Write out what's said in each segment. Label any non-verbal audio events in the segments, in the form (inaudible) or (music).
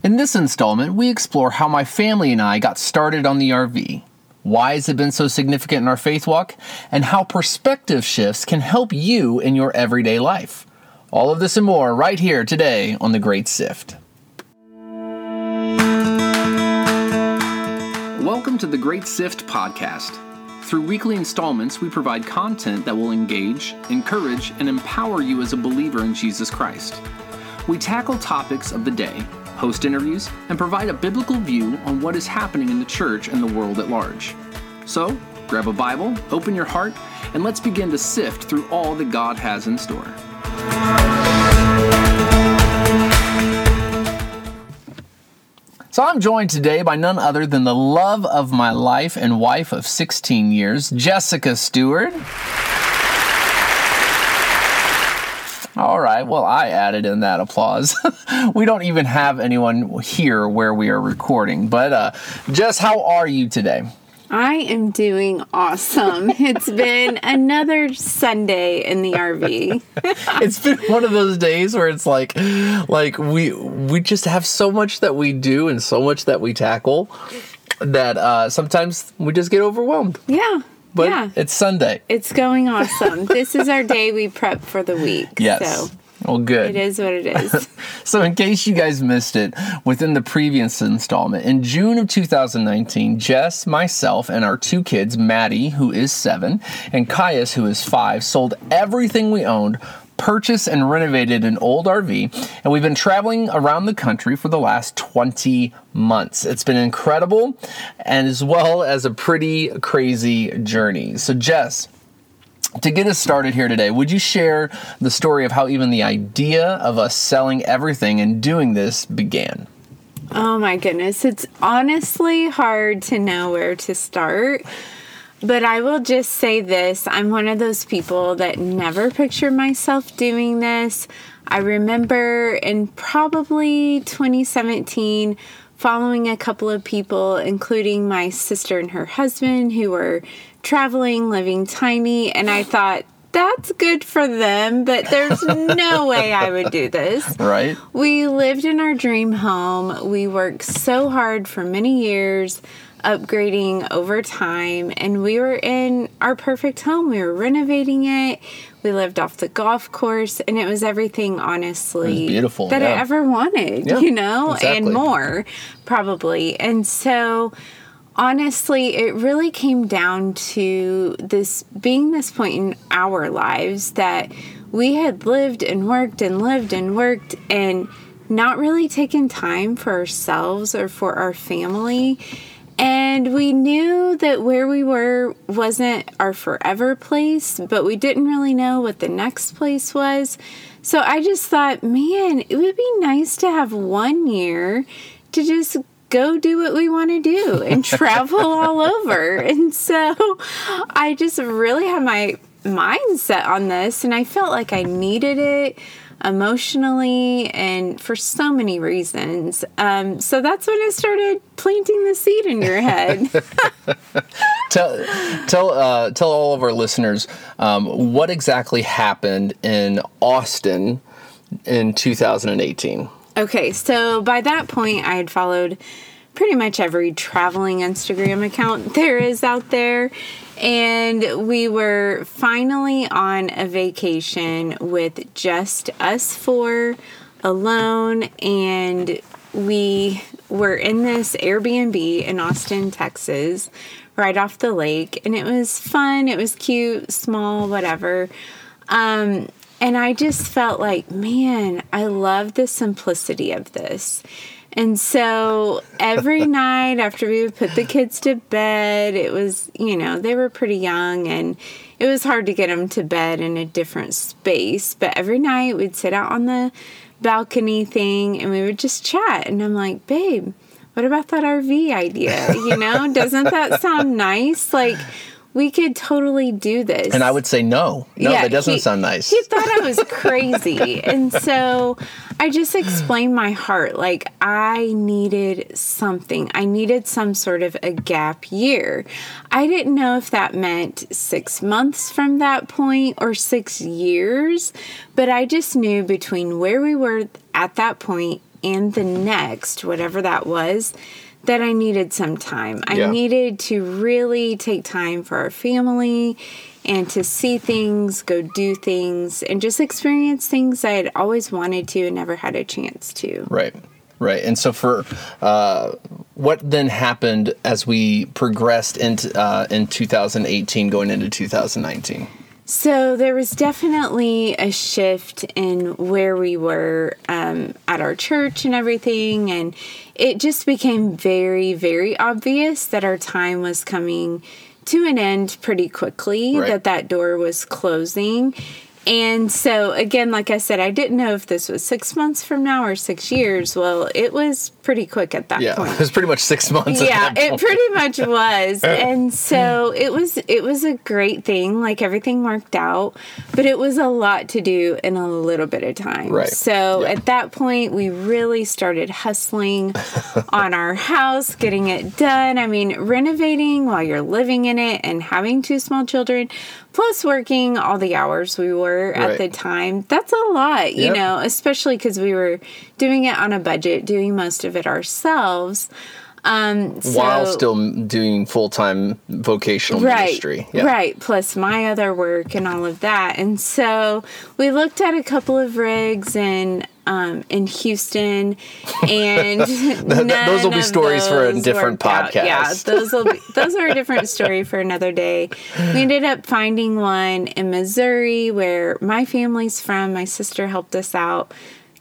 In this installment, we explore how my family and I got started on the RV, why has it been so significant in our faith walk, and how perspective shifts can help you in your everyday life. All of this and more right here today on The Great Sift. Welcome to the Great Sift podcast. Through weekly installments, we provide content that will engage, encourage, and empower you as a believer in Jesus Christ. We tackle topics of the day, host interviews, and provide a biblical view on what is happening in the church and the world at large. So, grab a Bible, open your heart, and let's begin to sift through all that God has in store. So I'm joined today by none other than the love of my life and wife of 16 years, Jessica Steward. Right, well, I added in that applause. (laughs) we don't even have anyone here where we are recording. But, uh, Jess, how are you today? I am doing awesome. It's (laughs) been another Sunday in the RV. (laughs) it's been one of those days where it's like like we we just have so much that we do and so much that we tackle that uh sometimes we just get overwhelmed. Yeah. But yeah. it's Sunday. It's going awesome. this is our day we prep for the week. Yes. So well, good. it is what it is. (laughs) So, in case you guys missed it, within the previous installment, in June of 2019, Jess, myself, and our two kids, Maddie, who is seven, and Caius, who is five, sold everything we owned, purchased and renovated an old RV, and we've been traveling around the country for the last 20 months. It's been incredible, and as well as a pretty crazy journey. So, Jess, to get us started here today, would you share the story of how even the idea of us selling everything and doing this began? oh my goodness. It's honestly hard to know where to start. But I will just say this I'm one of those people that never pictured myself doing this. I remember in probably 2017 following a couple of people, including my sister and her husband, who were traveling, living tiny, and I thought, that's good for them, but there's no (laughs) way I would do this. Right? We lived in our dream home. We worked so hard for many years, upgrading over time, and we were in our perfect home. We were renovating it. We lived off the golf course, and it was everything, honestly, was beautiful, that I ever wanted, Yeah, you know, exactly. and more, probably. And so, honestly, it really came down to this being this point in our lives that we had lived and worked and lived and worked and not really taken time for ourselves or for our family. And we knew that where we were wasn't our forever place, but we didn't really know what the next place was. So I just thought, man, it would be nice to have one year to just go do what we want to do and (laughs) travel all over. And so I just really had my mindset on this, and I felt like I needed it emotionally and for so many reasons. Um, so that's when I started planting the seed in your head. (laughs) (laughs) Tell tell uh, tell all of our listeners um, what exactly happened in Austin in 2018. Okay, so by that point, I had followed pretty much every traveling Instagram account (laughs) there is out there. And we were finally on a vacation with just us four alone. And we were in this Airbnb in Austin, Texas, right off the lake. And it was fun, it was cute, small, whatever. Um, and I just felt like, man, I love the simplicity of this. And so every (laughs) night after we would put the kids to bed, it was, you know, they were pretty young and it was hard to get them to bed in a different space. But every night we'd sit out on the balcony thing and we would just chat. And I'm like, babe, what about that RV idea? You know, doesn't that sound nice? Like, we could totally do this. And I would say no. No, Yeah, that doesn't he- sound nice. He thought I was crazy. and so I just explained my heart. Like, I needed something. I needed some sort of a gap year. I didn't know if that meant six months from that point or six years, but I just knew between where we were at that point and the next, whatever that was, that I needed some time. I Yeah. needed to really take time for our family and to see things, go do things, and just experience things I had always wanted to and never had a chance to. Right. Right. And so for uh, what then happened as we progressed into uh, in 2018 going into 2019? So there was definitely a shift in where we were um, at our church and everything, and it just became very, very obvious that our time was coming to an end pretty quickly. Right. That that door was closing. And so, again, like I said, I didn't know if this was six months from now or six years. Well, it was pretty quick at that Yeah, (laughs) point it was pretty much six months. yeah it pretty much (laughs) was and so it was it was a great thing like everything worked out but it was a lot to do in a little bit of time Right. so Yeah. at that point we really started hustling (laughs) on our house getting it done i mean renovating while you're living in it and having two small children plus working all the hours we were Right. at the time that's a lot you Yep. know especially because we were doing it on a budget doing most of it ourselves um while still doing full time vocational right ministry. Yeah. right plus my other work and all of that and so we looked at a couple of rigs in um, in Houston, and (laughs) those will be stories for a different worked out. Yeah, those will be, those are a different story for another day. We ended up finding one in Missouri where my family's from. My sister helped us out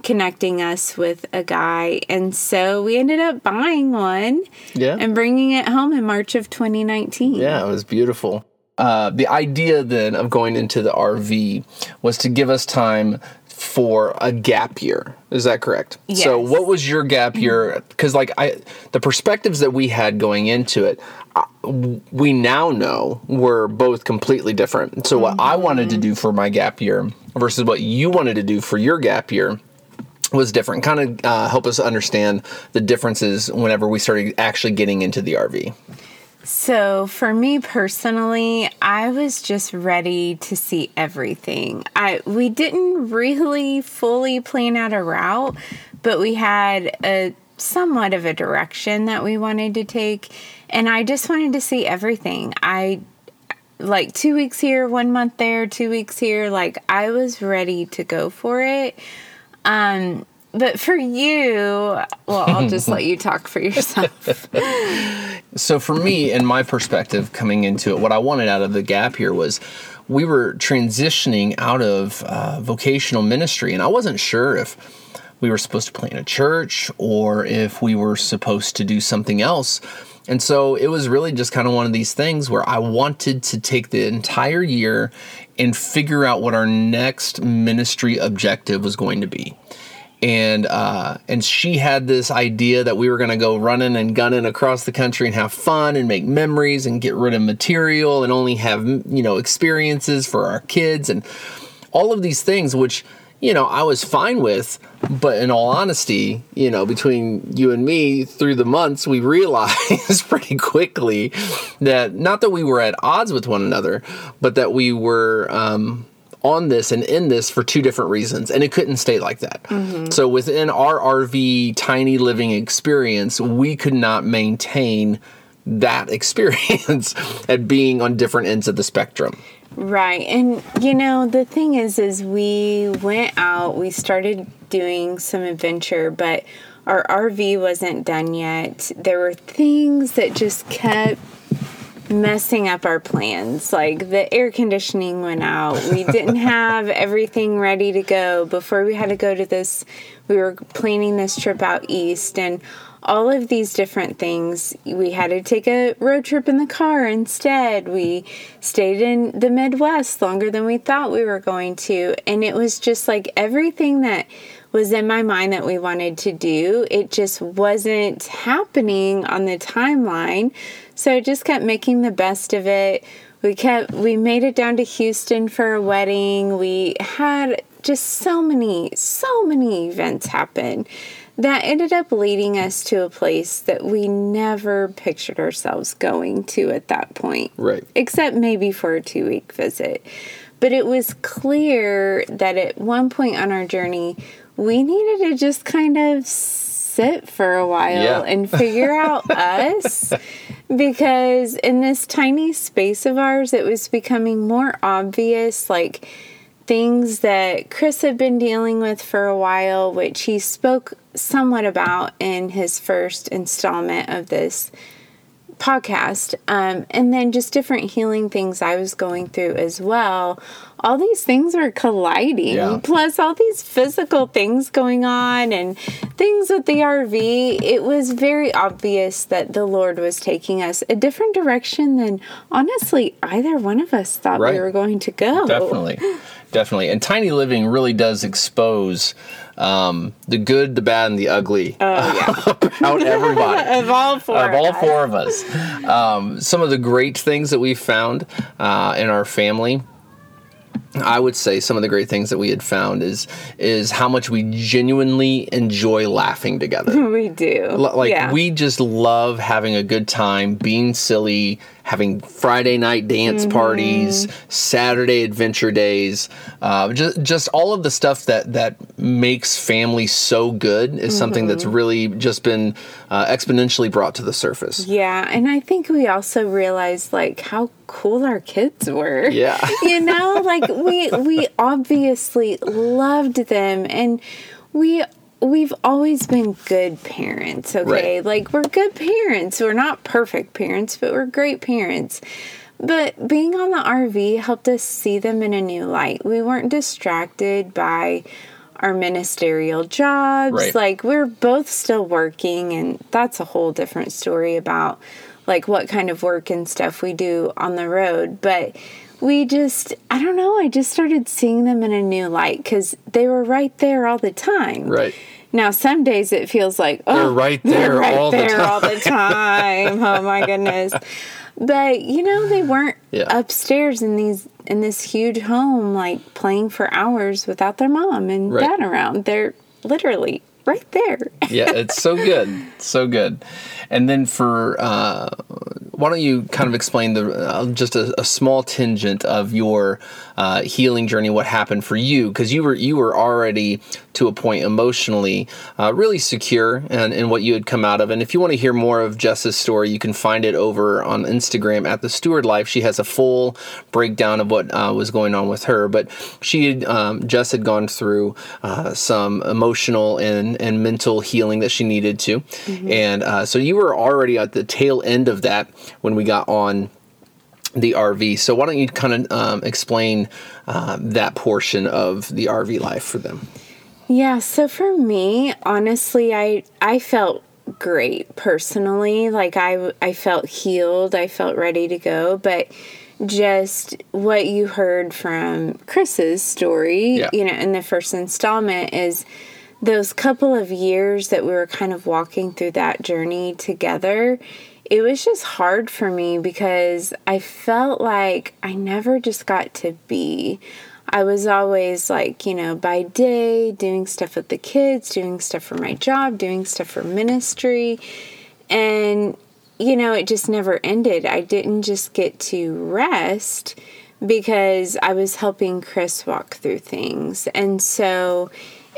connecting us with a guy and so we ended up buying one Yeah. and bringing it home in March of 2019. Yeah, it was beautiful. Uh, the idea then of going into the RV was to give us time for a gap year. Is that correct? So, what was your gap year? Because, like, I the perspectives that we had going into it, we now know were both completely different. So, what I wanted to do for my gap year versus what you wanted to do for your gap year was different. Kind of uh, help us understand the differences whenever we started actually getting into the RV. So, for me personally, I was just ready to see everything. I we didn't really fully plan out a route, but we had a somewhat of a direction that we wanted to take, and I just wanted to see everything. I like 2 weeks here, 1 month there, 2 weeks here, like I was ready to go for it. Um but for you, well, I'll just let you talk for yourself. (laughs) So for me, in my perspective, coming into it, what I wanted out of the gap here was we were transitioning out of uh, vocational ministry, and I wasn't sure if we were supposed to plant a church or if we were supposed to do something else. And so it was really just kind of one of these things where I wanted to take the entire year and figure out what our next ministry objective was going to be and uh, and she had this idea that we were going to go running and gunning across the country and have fun and make memories and get rid of material and only have you know experiences for our kids and all of these things which you know I was fine with. But in all honesty you know between you and me through the months we realized (laughs) pretty quickly that not that we were at odds with one another but that we were um, on this and in this for two different reasons and it couldn't stay like that mm-hmm. so within our rv tiny living experience we could not maintain that (laughs) experience at being on different ends of the spectrum Right. And you know, the thing is is we went out, we started doing some adventure, but our RV wasn't done yet. There were things that just kept messing up our plans. Like the air conditioning went out. We didn't (laughs) have everything ready to go before we had to go to this we were planning this trip out east and all of these different things. We had to take a road trip in the car instead. We stayed in the Midwest longer than we thought we were going to. And it was just like everything that was in my mind that we wanted to do, it just wasn't happening on the timeline. So I just kept making the best of it. We kept we made it down to Houston for a wedding. We had just so many so many events happen that ended up leading us to a place that we never pictured ourselves going to at that point. Right. Except maybe for a 2-week visit. But it was clear that at one point on our journey we needed to just kind of sit for a while Yeah. and figure out (laughs) us because in this tiny space of ours it was becoming more obvious like things that Chris had been dealing with for a while which he spoke somewhat about in his first installment of this podcast um, and then just different healing things I was going through as well. All these things were colliding, Yeah. plus all these physical things going on and things with the RV. It was very obvious that the Lord was taking us a different direction than honestly either one of us thought Right. we were going to go. Definitely, definitely. And tiny living really does expose um, the good, the bad, and the ugly Oh, yeah. (laughs) about everybody. (laughs) of all four. of all us. four of us. Um, some of the great things that we found uh, in our family. I would say some of the great things that we had found is is how much we genuinely enjoy laughing together. (laughs) We do. L- like yeah. we just love having a good time, being silly, having Friday night dance Mm-hmm. parties, Saturday adventure days, uh, just just all of the stuff that that makes family so good is something that's Mm-hmm. really just been uh, exponentially brought to the surface. Yeah, and I think we also realized like how cool our kids were. Yeah. (laughs) you know, like we we obviously loved them and we we've always been good parents, okay? Right. Like we're good parents. We're not perfect parents, but we're great parents. But being on the RV helped us see them in a new light. We weren't distracted by our ministerial jobs. Right. Like we're both still working and that's a whole different story about like what kind of work and stuff we do on the road, but we just I don't know, I just started seeing them in a new light cuz they were right there all the time. Right. Now some days it feels like oh They're right they're there right all the there time. all the time. (laughs) oh my goodness. But you know they weren't Yeah. upstairs in these in this huge home like playing for hours without their mom and Right. dad around. They're literally right there. yeah, it's so good, so good. And then for uh, why don't you kind of explain the uh, just a, a small tangent of your uh, healing journey, what happened for you? Because you were you were already to a point emotionally uh, really secure in, in what you had come out of. And if you want to hear more of Jess's story, you can find it over on Instagram at the Steward Life. She has a full breakdown of what uh, was going on with her. But she had um, Jess had gone through uh, some emotional and and mental healing that she needed to, and uh, so you were already at the tail end of that when we got on the RV. So why don't you kind of um, explain uh, that portion of the RV life for them? Yeah, so for me, honestly, I I felt great personally. Like I I felt healed, I felt ready to go, but just what you heard from Chris's story, Yeah. you know, in the first installment is those couple of years that we were kind of walking through that journey together. It was just hard for me because I felt like I never just got to be. I was always like, you know, by day doing stuff with the kids, doing stuff for my job, doing stuff for ministry. And, you know, it just never ended. I didn't just get to rest because I was helping Chris walk through things. And so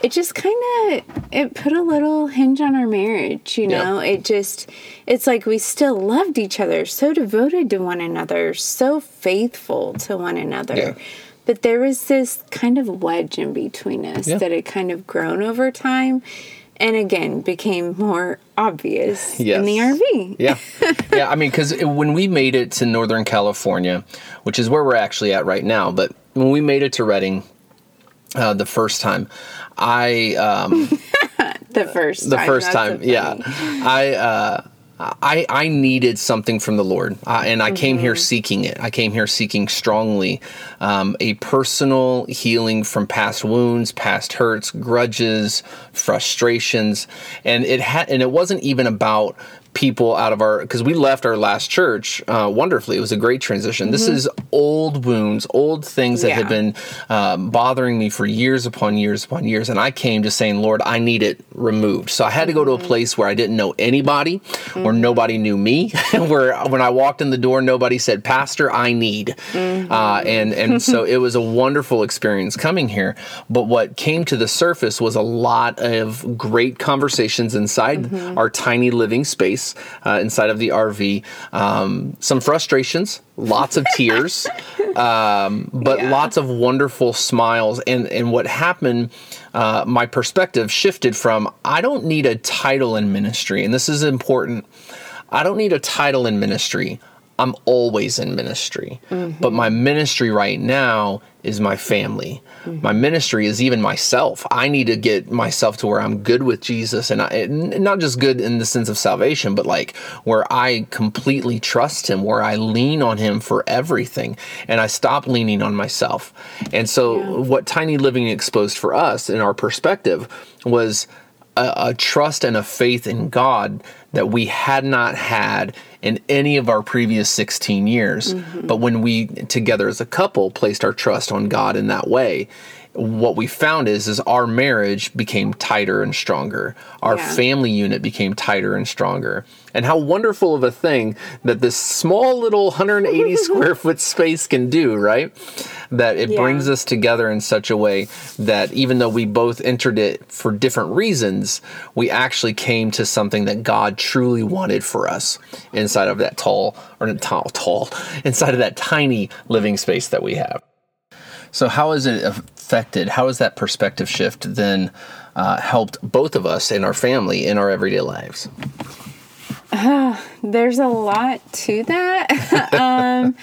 it just kind of it put a little hinge on our marriage, you know. It just it's like we still loved each other, so devoted to one another, so faithful to one another. Yeah. But there was this kind of wedge in between us Yeah. that had kind of grown over time and again became more obvious in the Yes. RV. Yeah, yeah. I mean, because when we made it to Northern California, which is where we're actually at right now, but when we made it to Redding uh, the first time, I um, (laughs) The first the time. first time, yeah. I. Uh, I, I needed something from the Lord, uh, and I came Mm-hmm. here seeking it. I came here seeking strongly um, a personal healing from past wounds, past hurts, grudges, frustrations, and it had. And it wasn't even about people out of our because we left our last church uh, wonderfully. It was a great transition. This is old wounds, old things that had Mm-hmm. Been um, bothering me for years upon years upon years, and I came to saying, Lord, I need it removed. So I had to go to Mm-hmm. a place where I didn't know anybody, where nobody knew me, (laughs) where when I walked in the door, nobody said, Pastor, I need, Mm-hmm. uh, and and so (laughs) it was a wonderful experience coming here. But what came to the surface was a lot of great conversations inside Mm-hmm. our tiny living space uh, inside of the RV. Um, some frustrations, lots of tears, (laughs) um, but Yeah. lots of wonderful smiles. And and what happened, uh, my perspective shifted from I don't need a title in ministry, and this is important. I don't need a title in ministry. I'm always in ministry. But my ministry right now is my family. My ministry is even myself. I need to get myself to where I'm good with Jesus and, I, and not just good in the sense of salvation, but like where I completely trust him, where I lean on him for everything and I stop leaning on myself. And so what Tiny Living exposed for us in our perspective was a, a trust and a faith in God that we had not had in any of our previous 16 years. Mm-hmm. But when we together as a couple placed our trust on God in that way, what we found is is our marriage became tighter and stronger. Our Yeah. family unit became tighter and stronger. And how wonderful of a thing that this small little 180 (laughs) square foot space can do, right? That it Yeah. brings us together in such a way that even though we both entered it for different reasons, we actually came to something that God truly wanted for us inside of that tall or not tall, tall, (laughs) inside of that tiny living space that we have. So, how has it affected? How has that perspective shift then uh, helped both of us and our family in our everyday lives? (sighs) There's a lot to that. (laughs) um,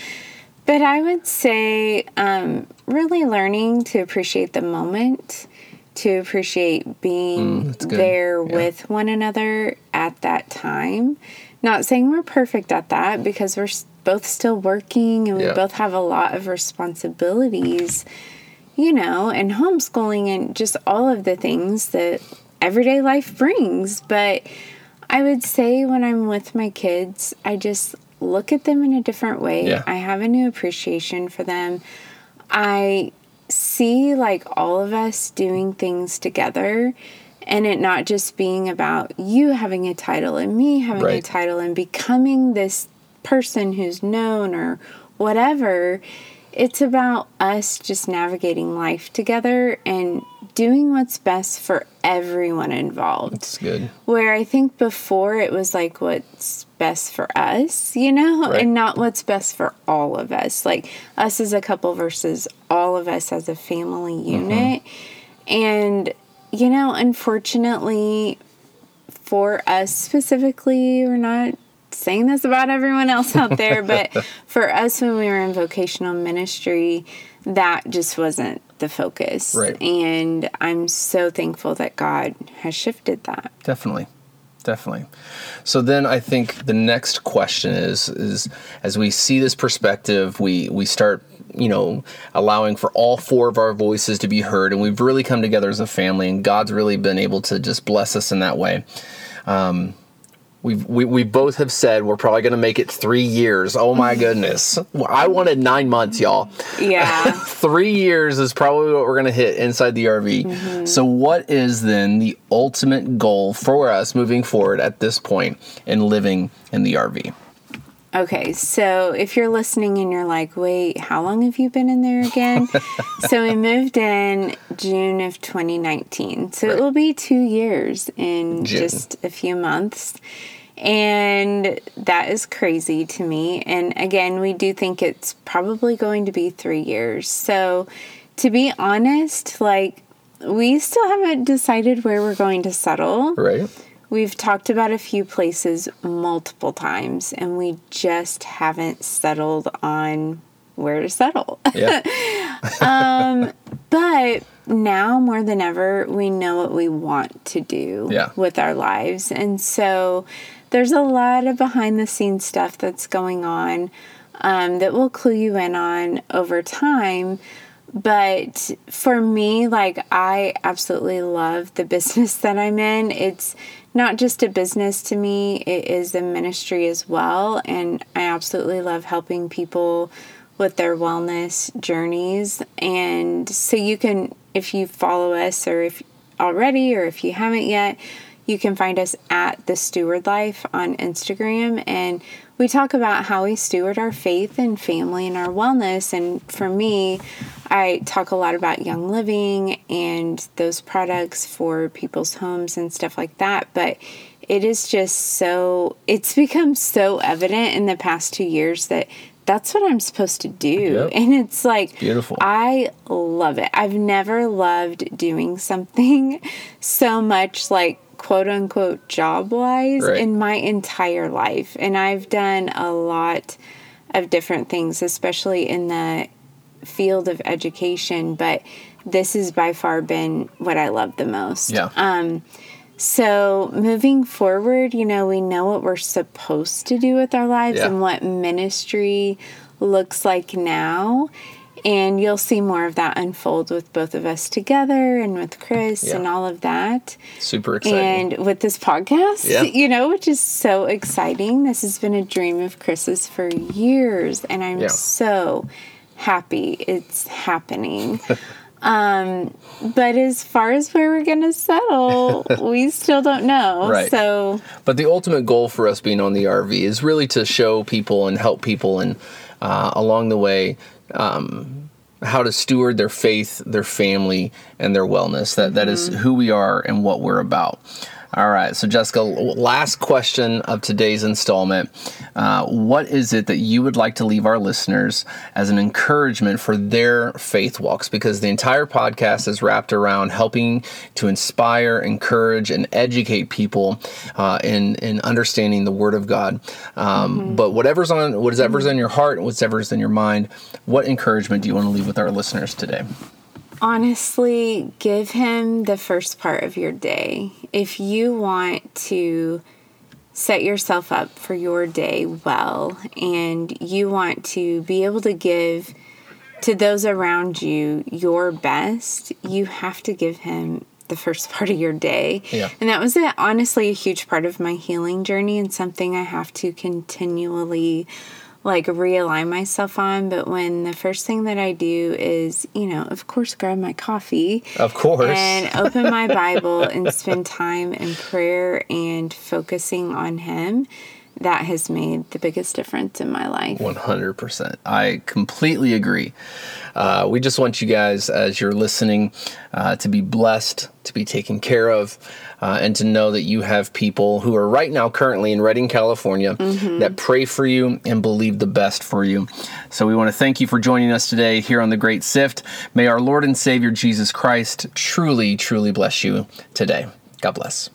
but I would say um, really learning to appreciate the moment, to appreciate being good. there Yeah. with one another at that time. Not saying we're perfect at that because we're both still working and we Yeah. both have a lot of responsibilities, you know, and homeschooling and just all of the things that everyday life brings. But I would say when I'm with my kids, I just look at them in a different way. Yeah. I have a new appreciation for them. I see like all of us doing things together and it not just being about you having a title and me having a title and becoming this person who's known or whatever. It's about us just navigating life together and doing what's best for everyone involved It's good. where I think before it was like what's best for us, you know, Right. and not what's best for all of us, like us as a couple versus all of us as a family Mm-hmm. unit. And, you know, unfortunately, for us specifically, we're not saying this about everyone else out there, but (laughs) for us, when we were in vocational ministry, that just wasn't the focus. Right. And I'm so thankful that God has shifted that. Definitely. Definitely. So then I think the next question is is as we see this perspective, we we start, you know, allowing for all four of our voices to be heard and we've really come together as a family and God's really been able to just bless us in that way. Um We've, we, we both have said we're probably going to make it three years. Oh my mm-hmm. goodness. I wanted nine months, y'all. Yeah. (laughs) three years is probably what we're going to hit inside the RV. Mm-hmm. So, what is then the ultimate goal for us moving forward at this point in living in the RV? Okay, so if you're listening and you're like, wait, how long have you been in there again? (laughs) so we moved in June of 2019. So Right. it will be two years in June. just a few months. And that is crazy to me. And again, we do think it's probably going to be three years. So to be honest, like, we still haven't decided where we're going to settle. Right? We've talked about a few places multiple times, and we just haven't settled on where to settle. Yeah. (laughs) um, but now more than ever, we know what we want to do Yeah. with our lives. And so there's a lot of behind the scenes stuff that's going on um, that we'll clue you in on over time. but for me, like, I absolutely love the business (laughs) that I'm in. It's not just a business to me, it is a ministry as well. And I absolutely love helping people with their wellness journeys. And so you can, if you follow us or if already or if you haven't yet, you can find us at the Steward Life on Instagram. And we talk about how we steward our faith and family and our wellness. And for me, I talk a lot about Young Living and those products for people's homes and stuff like that. But it is just so, it's become so evident in the past two years that that's what I'm supposed to do. Yep. And it's like, beautiful. I love it. I've never loved doing something (laughs) so much like quote unquote job wise right. in my entire life. And I've done a lot of different things, especially in the field of education, but this has by far been what I love the most. Yeah. Um, so moving forward, you know, we know what we're supposed to do with our lives yeah. and what ministry looks like now. And you'll see more of that unfold with both of us together and with Chris yeah. and all of that. Super exciting. And with this podcast, yeah. (laughs) you know, which is so exciting. This has been a dream of Chris's for years. And I'm yeah. so happy it's happening. (laughs) um, but as far as where we're going to settle, (laughs) we still don't know. Right. So, but the ultimate goal for us being on the RV is really to show people and help people and uh, along the way um, how to steward their faith, their family, and their wellness. That, that is mm-hmm. who we are and what we're about. All right, so Jessica, last question of today's installment. Uh, what is it that you would like to leave our listeners as an encouragement for their faith walks? Because the entire podcast is wrapped around helping to inspire, encourage, and educate people uh, in in understanding the Word of God. Um, mm-hmm. But whatever's on whatever's mm-hmm. in your heart, whatever's in your mind, what encouragement do you want to leave with our listeners today? Honestly give him the first part of your day. If you want to set yourself up for your day well and you want to be able to give to those around you your best, you have to give him the first (laughs) part of your day. Yeah. And that was a, honestly a huge part of my healing journey and something I have to continually like realign myself on. But when the first thing that I do is, you know, of course, grab my coffee. Of course. And open my Bible and spend time in prayer and focusing on Him that has made the biggest difference in my life. 100%. I completely agree. Uh, we just want you guys, as you're listening, uh, to be blessed, to be taken care of, uh, and to know that you have people who are right now currently in Redding, California, mm-hmm. that pray for you and believe the best for you. So we want to thank you for joining us today here on The Great Sift. May our Lord and Savior Jesus Christ truly, truly bless you today. God bless.